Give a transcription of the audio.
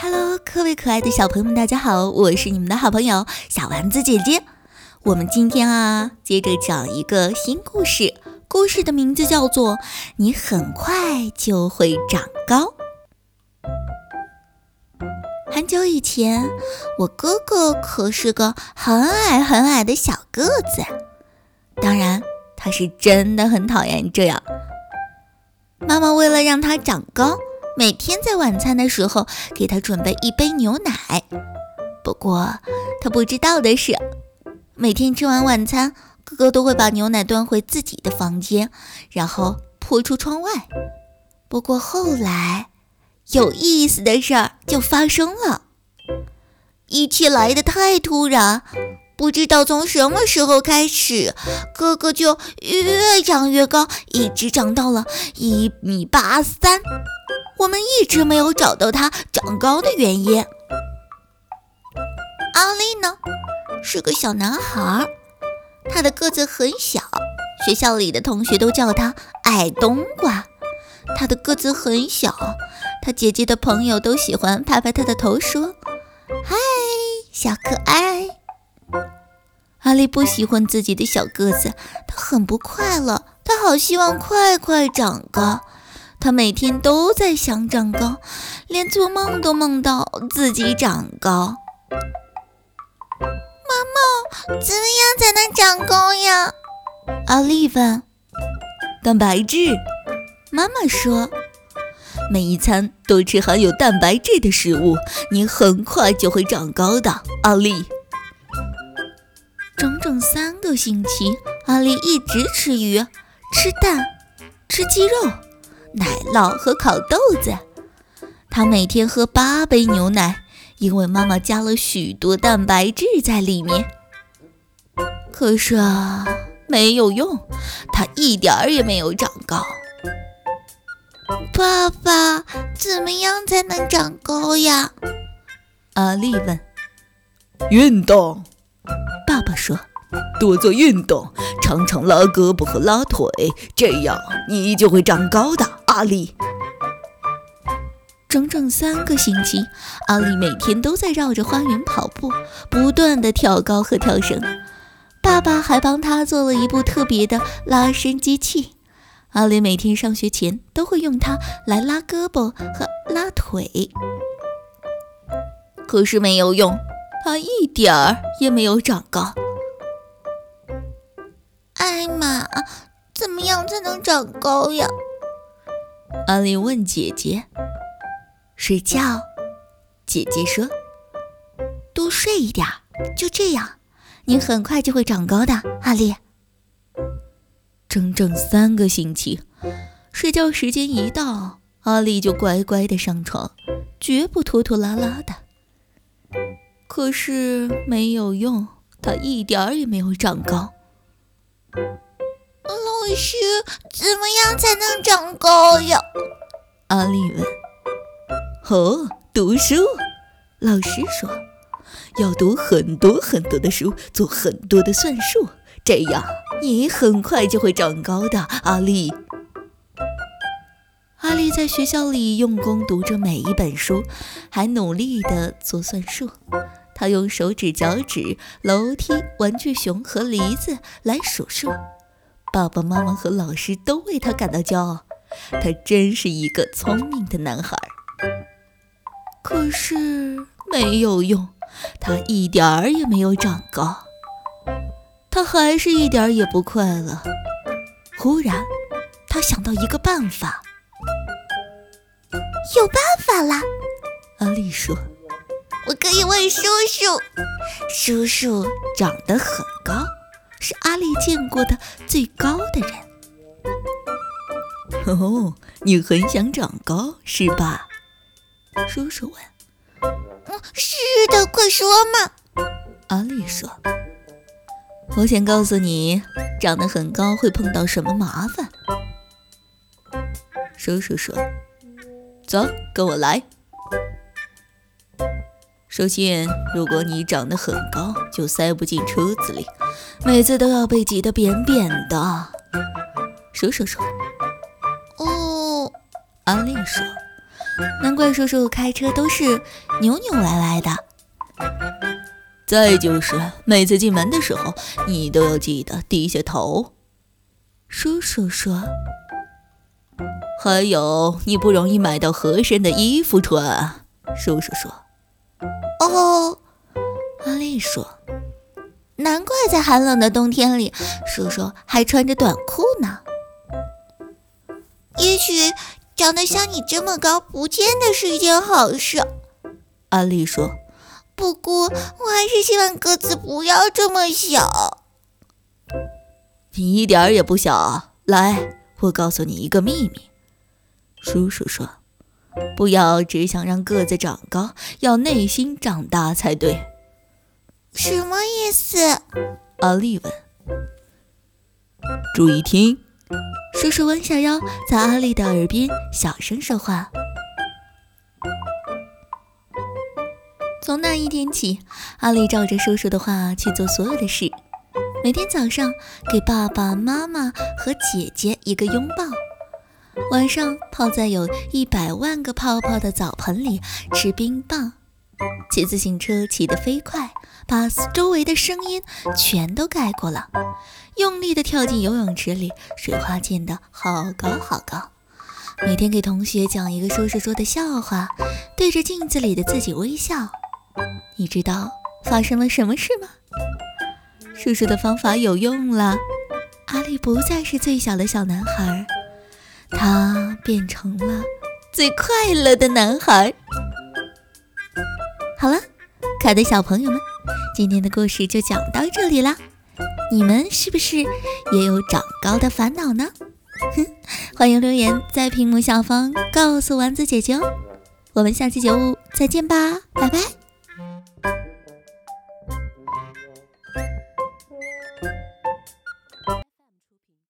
Hello，各位可爱的小朋友们，大家好，我是你们的好朋友小丸子姐姐。我们今天啊，接着讲一个新故事，故事的名字叫做《你很快就会长高》。很久以前，我哥哥可是个很矮很矮的小个子，当然，他是真的很讨厌这样。妈妈为了让他长高，每天在晚餐的时候给他准备一杯牛奶。不过，他不知道的是，每天吃完晚餐，哥哥都会把牛奶端回自己的房间，然后泼出窗外。不过后来，有意思的事儿就发生了，一切来得太突然，不知道从什么时候开始，哥哥就越长越高，一直长到了一米八三。我们一直没有找到他长高的原因。阿力呢，是个小男孩，他的个子很小，学校里的同学都叫他矮冬瓜。他的个子很小。他姐姐的朋友都喜欢拍拍他的头，说：“嗨，小可爱。”阿丽不喜欢自己的小个子，她很不快乐。她好希望快快长高。她每天都在想长高，连做梦都梦到自己长高。妈妈，怎么样才能长高呀？阿丽问。蛋白质，妈妈说。每一餐都吃含有蛋白质的食物，你很快就会长高的，阿丽。整整三个星期，阿丽一直吃鱼、吃蛋、吃鸡肉、奶酪和烤豆子。她每天喝八杯牛奶，因为妈妈加了许多蛋白质在里面。可是啊，没有用，她一点儿也没有长高。爸爸，怎么样才能长高呀？阿丽问。运动，爸爸说，多做运动，常常拉胳膊和拉腿，这样你就会长高的。阿丽，整整三个星期，阿丽每天都在绕着花园跑步，不断的跳高和跳绳。爸爸还帮他做了一部特别的拉伸机器。阿丽每天上学前都会用它来拉胳膊和拉腿，可是没有用，他一点儿也没有长高。艾玛，怎么样才能长高呀？阿丽问姐姐。睡觉，姐姐说。多睡一点儿，就这样，你很快就会长高的，阿丽。整整三个星期，睡觉时间一到，阿丽就乖乖的上床，绝不拖拖拉拉的。可是没有用，他一点儿也没有长高。老师，怎么样才能长高呀？阿丽问。哦，读书。老师说，要读很多很多的书，做很多的算术。这样，你很快就会长高的，阿丽。阿丽在学校里用功读着每一本书，还努力地做算术。她用手指、脚趾、楼梯、玩具熊和梨子来数数。爸爸妈妈和老师都为他感到骄傲。他真是一个聪明的男孩。可是没有用，他一点儿也没有长高。他还是一点儿也不快乐。忽然，他想到一个办法。有办法啦！阿丽说：“我可以问叔叔。叔叔长得很高，是阿丽见过的最高的人。”哦，你很想长高是吧？叔叔问。“嗯，是的，快说嘛。”阿丽说。我想告诉你，长得很高会碰到什么麻烦。叔叔说：“走，跟我来。首先，如果你长得很高，就塞不进车子里，每次都要被挤得扁扁的。叔叔说。哦，阿丽说。难怪叔叔开车都是扭扭歪歪的。再就是每次进门的时候，你都要记得低下头。叔叔说。还有，你不容易买到合身的衣服穿。叔叔说。哦，阿丽说。难怪在寒冷的冬天里，叔叔还穿着短裤呢。也许。长得像你这么高，不见得是一件好事。阿丽说：“不过，我还是希望个子不要这么小。你一点儿也不小。来，我告诉你一个秘密。”叔叔说：“不要只想让个子长高，要内心长大才对。”什么意思？阿丽问。注意听。叔叔弯下腰，在阿丽的耳边小声说话。从那一天起，阿丽照着叔叔的话去做所有的事。每天早上给爸爸妈妈和姐姐一个拥抱，晚上泡在有一百万个泡泡的澡盆里吃冰棒，骑自行车骑得飞快，把周围的声音全都盖过了。用力地跳进游泳池里，水花溅得好高好高。每天给同学讲一个叔叔说的笑话，对着镜子里的自己微笑。你知道发生了什么事吗？叔叔的方法有用了，阿力不再是最小的小男孩，他变成了最快乐的男孩。好了，可爱的小朋友们，今天的故事就讲到这里啦。你们是不是也有长高的烦恼呢？哼，欢迎留言在屏幕下方告诉丸子姐姐哦。我们下期节目再见吧，拜拜。